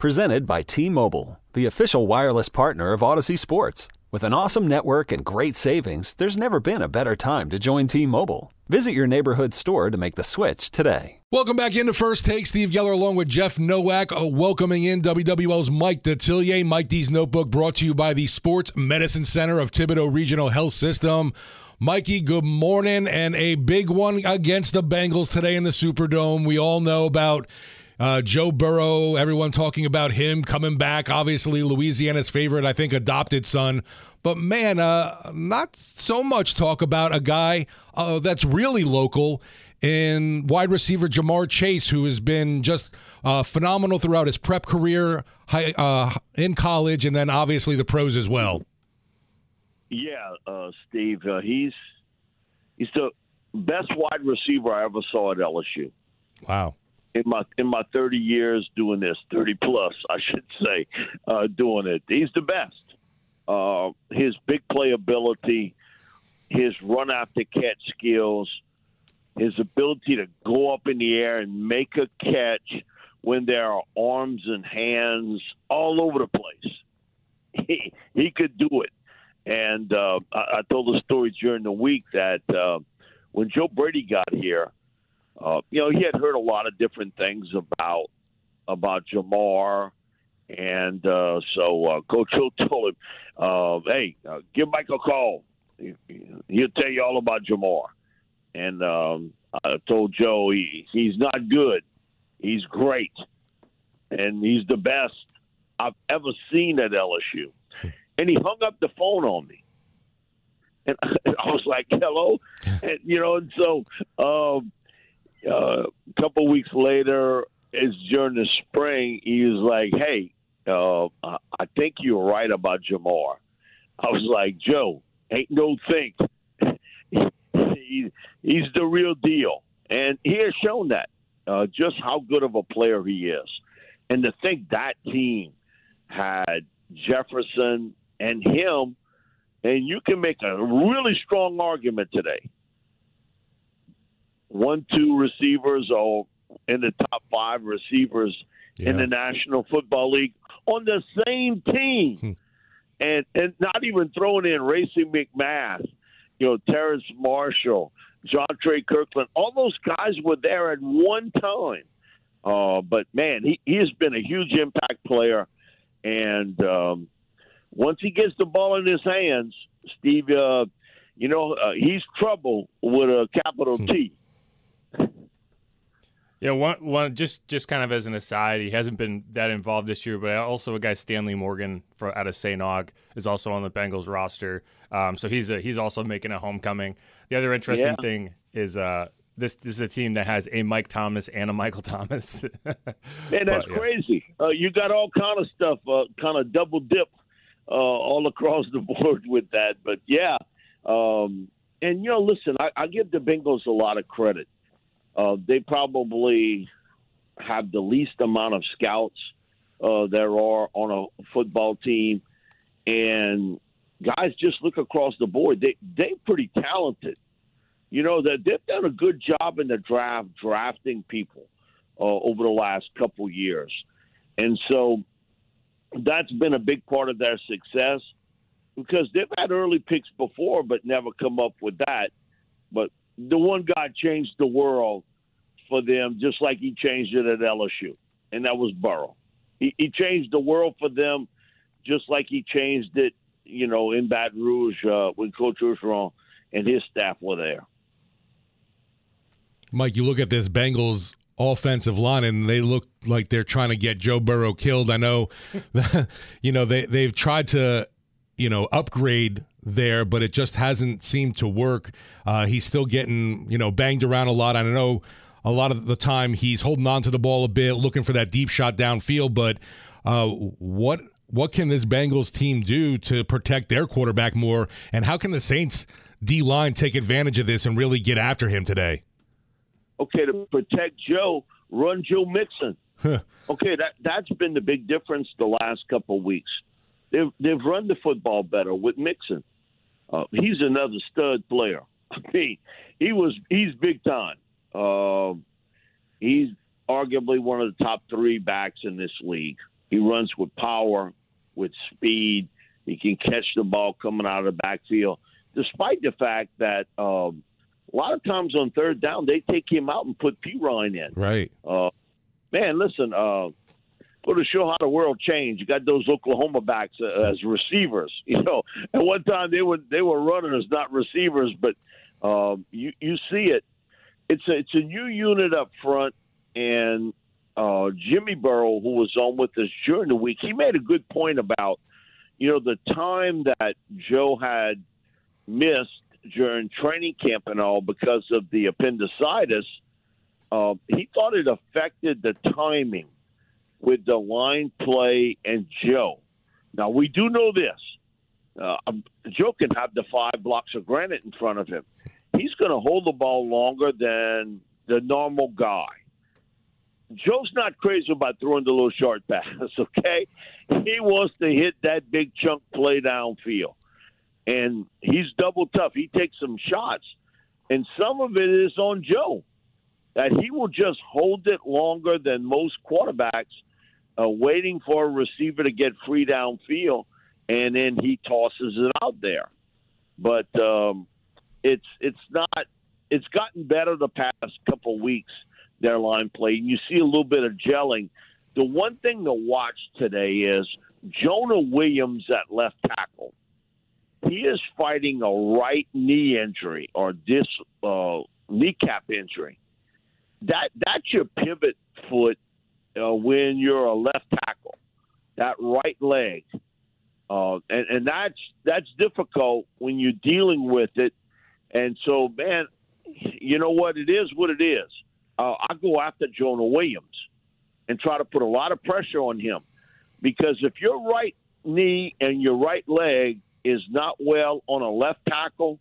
Presented by T-Mobile, the official wireless partner of Audacy Sports. With an awesome network and great savings, there's never been a better time to join T-Mobile. Visit your neighborhood store to make the switch today. Welcome back into First Take. Steve Geller along with Jeff Nowak, uh, welcoming in WWL's Mike Detillier. Mike D's Notebook brought to you by the Sports Medicine Center of Thibodaux Regional Health System. Mikey, good morning, and a big one against the Bengals today in the Superdome. We all know about uh, Joe Burrow, everyone talking about him coming back. Obviously, Louisiana's favorite, I think, adopted son. But man, uh, not so much talk about a guy uh, that's really local in wide receiver Ja'Marr Chase, who has been just uh, phenomenal throughout his prep career, high, uh, in college, and then obviously the pros as well. Yeah, uh, Steve, uh, he's he's the best wide receiver I ever saw at LSU. Wow in my in my 30 years doing this, 30 plus, I should say, uh, doing it. He's the best. Uh, his big playability, his run after catch skills, his ability to go up in the air and make a catch when there are arms and hands all over the place. He he could do it, and uh, I, I told the story during the week that uh, when Joe Brady got here uh, you know, he had heard a lot of different things about about Ja'Marr, and uh, so uh, Coach Hill told him, uh, "Hey, uh, give Mike a call. He'll tell you all about Ja'Marr." And um, I told Joe he, he's not good, he's great, and he's the best I've ever seen at LSU. And he hung up the phone on me. And I was like, "Hello," and you know. And so um, uh, a couple weeks later, it's during the spring. He was like, "Hey, uh, I think you're right about Ja'Marr. I was like, "Joe, ain't no think. he, he's the real deal, and he has shown that uh, just how good of a player he is. And to think that team had Jefferson and him, and you can make a really strong argument today one, two receivers or in the top five receivers yeah. in the National Football League on the same team. Hmm. And and not even throwing in Racey McMath, you know, Terrace Marshall, John Trey Kirkland, all those guys were there at one time. Uh, but man, he, he has been a huge impact player, and um, once he gets the ball in his hands, Steve, uh, you know, uh, he's trouble with a capital hmm. T. Yeah, one one just just kind of as an aside, he hasn't been that involved this year, but also a guy Stanley Morgan for, out of St. Aug is also on the Bengals roster. Um, so he's a, he's also making a homecoming. The other interesting yeah. thing is uh, this, this, is a team that has a Mike Thomas and a Michael Thomas. Man, that's but, yeah. crazy. Uh, you got all kind of stuff, uh, kind of double dip uh, all across the board with that. But yeah, um, and you know, listen, I, I give the Bengals a lot of credit. Uh, they probably have the least amount of scouts uh, there are on a football team, and guys just look across the board. They they're pretty talented. You know that they've done a good job in the draft drafting people uh, over the last couple years, and so that's been a big part of their success because they've had early picks before, but never come up with that. But the one guy changed the world for them, just like he changed it at LSU, and that was Burrow. He, he changed the world for them, just like he changed it, you know, in Baton Rouge uh, when Coach Orgeron and his staff were there. Mike, you look at this Bengals offensive line and they look like they're trying to get Joe Burrow killed. I know, you know, they they've tried to, you know, upgrade there, but it just hasn't seemed to work. Uh, he's still getting, you know, banged around a lot. I know a lot of the time he's holding on to the ball a bit, looking for that deep shot downfield, but Uh, what what can this Bengals team do to protect their quarterback more, and how can the Saints D line take advantage of this and really get after him today? Okay, to protect Joe, run Joe Mixon. okay, that that's been the big difference the last couple of weeks. They've they've run the football better with Mixon. Uh, he's another stud player. I mean, he was he's big time. Uh, he's arguably one of the top three backs in this league. He runs with power, with speed. He can catch the ball coming out of the backfield, despite the fact that um, a lot of times on third down they take him out and put Perine in. Right. Uh, man, listen. Uh, go to show how the world changed. You got those Oklahoma backs uh, as receivers. You know, at one time they were they were runners, not receivers. But um, you you see it. It's a it's a new unit up front, and uh, Jimmy Burrow, who was on with us during the week, he made a good point about you know the time that Joe had missed during training camp and all because of the appendicitis. Uh, he thought it affected the timing with the line play and Joe. Now we do know this. Uh, Joe can have the five blocks of granite in front of him. He's going to hold the ball longer than the normal guy. Joe's not crazy about throwing the little short pass, okay? He wants to hit that big chunk play downfield. And he's double tough. He takes some shots. And some of it is on Joe. That he will just hold it longer than most quarterbacks – uh, waiting for a receiver to get free downfield, and then he tosses it out there. But um, it's it's not. It's gotten better the past couple weeks. Their line play, you see a little bit of gelling. The one thing to watch today is Jonah Williams at left tackle. He is fighting a right knee injury or this uh, kneecap injury. That that's your pivot foot uh, when you're a left tackle, that right leg, uh, and and that's that's difficult when you're dealing with it. And so, man, you know what? It is what it is. Uh, I go after Jonah Williams and try to put a lot of pressure on him because if your right knee and your right leg is not well on a left tackle,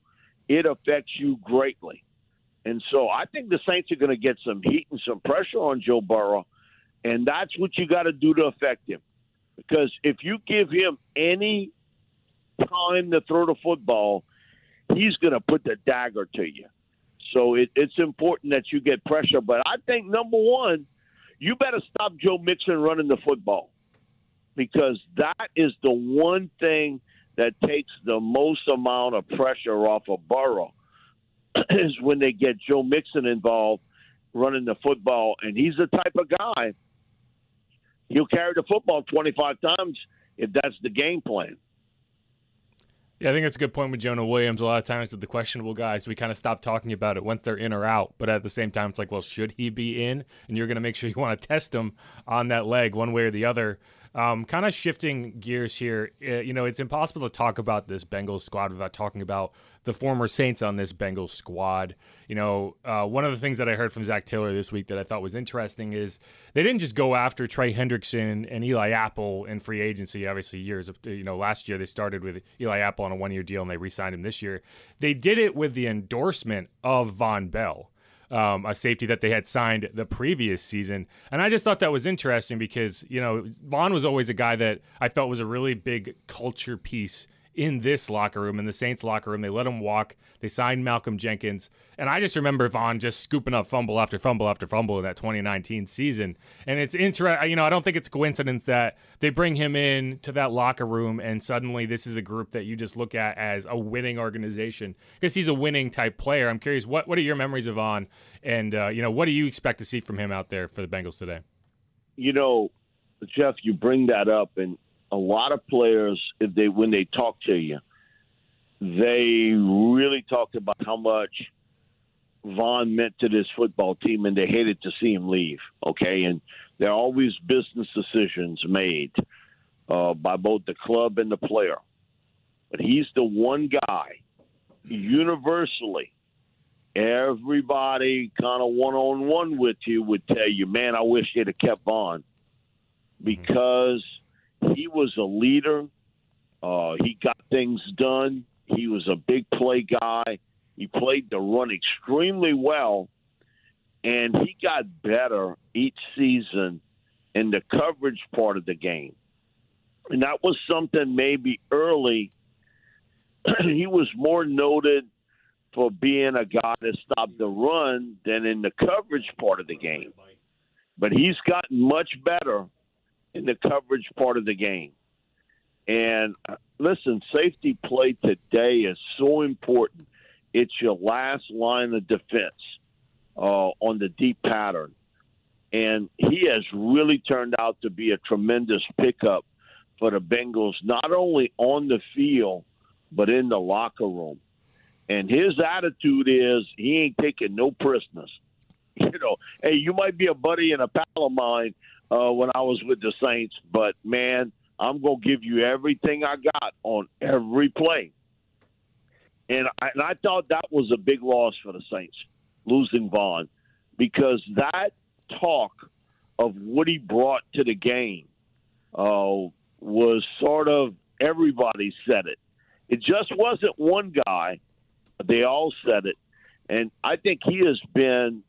it affects you greatly. And so I think the Saints are going to get some heat and some pressure on Joe Burrow and that's what you got to do to affect him. Because if you give him any time to throw the football, he's going to put the dagger to you. So it, it's important that you get pressure. But I think number one, you better stop Joe Mixon running the football because that is the one thing that takes the most amount of pressure off of Burrow is when they get Joe Mixon involved running the football. And he's the type of guy – he'll carry the football 25 times if that's the game plan. Yeah, I think that's a good point with Jonah Williams. A lot of times with the questionable guys, we kind of stop talking about it once they're in or out. But at the same time, it's like, well, should he be in? And you're going to make sure you want to test him on that leg one way or the other. Um, kind of shifting gears here, uh, you know, it's impossible to talk about this Bengals squad without talking about the former Saints on this Bengals squad. You know, uh, one of the things that I heard from Zac Taylor this week that I thought was interesting is they didn't just go after Trey Hendrickson and Eli Apple in free agency. Obviously, years you know, last year they started with Eli Apple on a one-year deal and they re-signed him this year. They did it with the endorsement of Vonn Bell um, a safety that they had signed the previous season. And I just thought that was interesting because, you know, Vonn was always a guy that I felt was a really big culture piece in this locker room, in the Saints locker room. They let him walk. They signed Malcolm Jenkins. And I just remember Vonn just scooping up fumble after fumble after fumble in that 2019 season. And it's interesting, you know, I don't think it's coincidence that they bring him in to that locker room and suddenly this is a group that you just look at as a winning organization because he's a winning type player. I'm curious, what, what are your memories of Vonn? And, uh, you know, what do you expect to see from him out there for the Bengals today? You know, Jeff, you bring that up, and a lot of players, if they when they talk to you, they really talked about how much Vonn meant to this football team, and they hated to see him leave. Okay, and there are always business decisions made uh, by both the club and the player, but he's the one guy universally. Everybody kind of one on one with you would tell you, man, I wish they'd have kept Vonn because he was a leader. Uh, he got things done. He was a big play guy. He played the run extremely well, and he got better each season in the coverage part of the game. And that was something maybe early. he was more noted for being a guy that stopped the run than in the coverage part of the game. But he's gotten much better in the coverage part of the game. And uh, listen, safety play today is so important. It's your last line of defense uh, on the deep pattern. And he has really turned out to be a tremendous pickup for the Bengals, not only on the field, but in the locker room. And his attitude is he ain't taking no prisoners. You know, hey, you might be a buddy and a pal of mine uh, when I was with the Saints, but man, I'm going to give you everything I got on every play. And I, and I thought that was a big loss for the Saints, losing Vonn, because that talk of what he brought to the game uh, was sort of everybody said it. It just wasn't one guy. They all said it. And I think he has been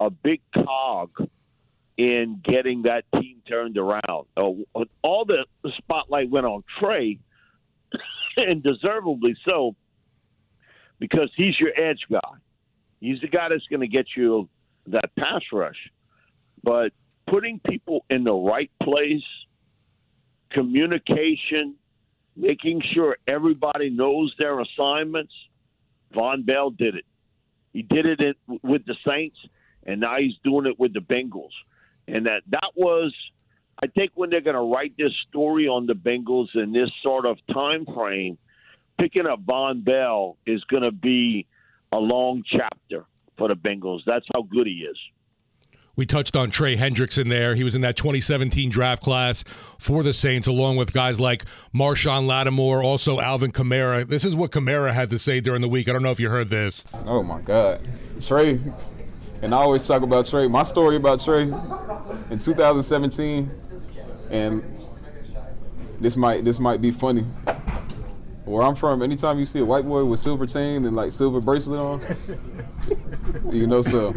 a big cog in getting that team turned around. Uh, all the spotlight went on Trey, and deservedly so, because he's your edge guy. He's the guy that's going to get you that pass rush. But putting people in the right place, communication, making sure everybody knows their assignments. Vonn Bell did it. He did it with the Saints, and now he's doing it with the Bengals. And that that was, I think, when they're going to write this story on the Bengals in this sort of time frame, picking up Vonn Bell is going to be a long chapter for the Bengals. That's how good he is. We touched on Trey Hendrickson there. He was in that 2017 draft class for the Saints, along with guys like Marshon Lattimore, also Alvin Kamara. This is what Kamara had to say during the week. I don't know if you heard this. Oh, my God. Trey, and I always talk about Trey. My story about Trey in 2017, and this might this might be funny. Where I'm from, anytime you see a white boy with silver chain and like silver bracelet on, you know, so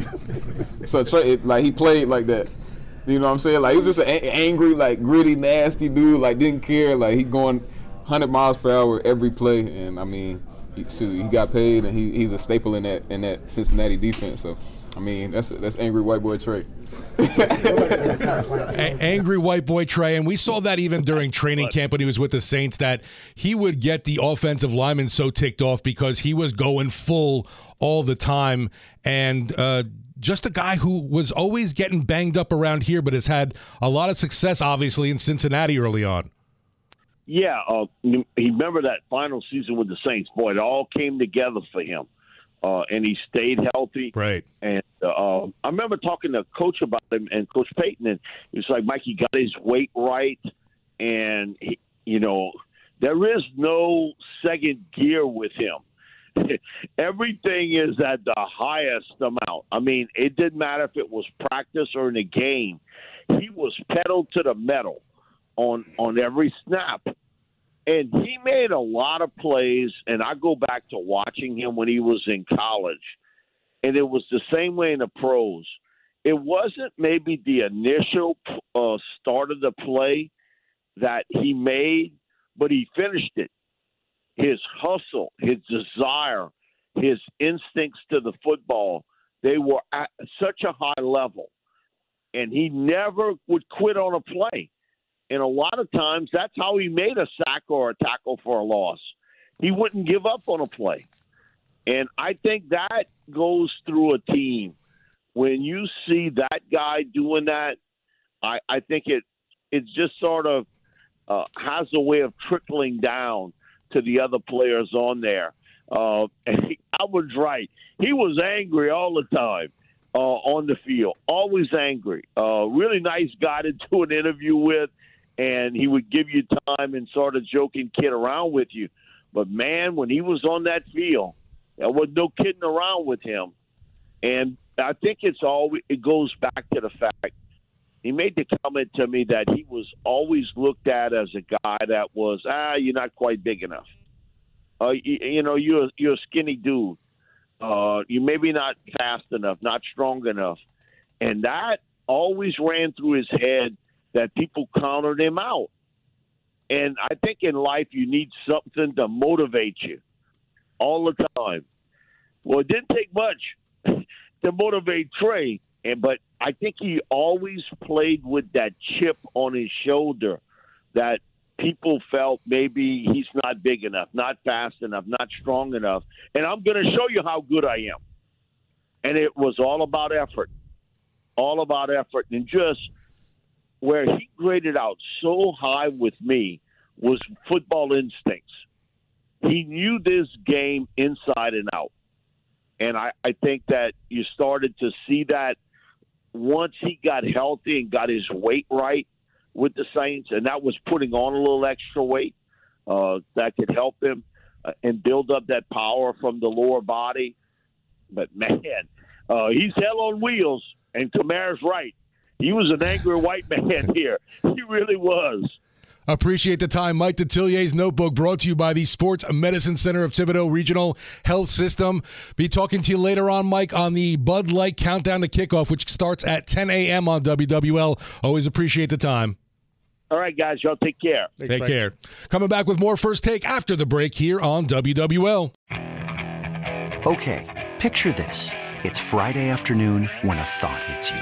so Trey, it, like he played like that. You know what I'm saying? Like he was just an angry, like gritty, nasty dude. Like didn't care. Like he going 100 miles per hour every play, and I mean, he, he got paid, and he, he's a staple in that in that Cincinnati defense. So. I mean, that's that's angry white boy Trey. angry white boy Trey, and we saw that even during training camp when he was with the Saints, that he would get the offensive lineman so ticked off because he was going full all the time, and uh, just a guy who was always getting banged up around here, but has had a lot of success, obviously, in Cincinnati early on. Yeah, uh, he remember that final season with the Saints. Boy, it all came together for him uh, and he stayed healthy. Right. And uh, I remember talking to Coach about him and Coach Payton, and he was like, Mike, he got his weight right, and he, you know, there is no second gear with him. Everything is at the highest amount. I mean, it didn't matter if it was practice or in a game. He was pedal to the metal on on every snap and he made a lot of plays. And I go back to watching him when he was in college, and it was the same way in the pros. It wasn't maybe the initial uh, start of the play that he made, but he finished it. His hustle, his desire, his instincts to the football, they were at such a high level. And he never would quit on a play. And a lot of times that's how he made a sack or a tackle for a loss. He wouldn't give up on a play. And I think that goes through a team. When you see that guy doing that, I, I think it it just sort of uh, has a way of trickling down to the other players on there. Uh, was right. He was angry all the time uh, on the field, always angry. Uh, really nice guy to do an interview with and he would give you time and sort of joking kid around with you. But man, when he was on that field, there was no kidding around with him. And I think it's all it goes back to the fact he made the comment to me that he was always looked at as a guy that was ah, you're not quite big enough. Uh, you, you know, you're you're a skinny dude. Uh, you maybe not fast enough, not strong enough, and that always ran through his head that people counted him out. And I think in life you need something to motivate you all the time. Well, it didn't take much to motivate Trey, and but I think he always played with that chip on his shoulder that people felt maybe he's not big enough, not fast enough, not strong enough. And I'm going to show you how good I am. And it was all about effort, all about effort, and just where he graded out so high with me was football instincts. He knew this game inside and out. And I, I think that you started to see that once he got healthy and got his weight right with the Saints, and that was putting on a little extra weight uh, that could help him uh, and build up that power from the lower body. But man, uh, he's hell on wheels, and Kamara's right. He was an angry white man here. He really was. Appreciate the time. Mike Detillier's notebook brought to you by the Sports Medicine Center of Thibodaux Regional Health System. Be talking to you later on, Mike, on the Bud Light Countdown to Kickoff, which starts at 10 a.m. on WWL. Always appreciate the time. All right, guys. Y'all take care. Thanks, take Mike. care. Coming back with more First Take after the break here on WWL. Okay, picture this. It's Friday afternoon when a thought hits you.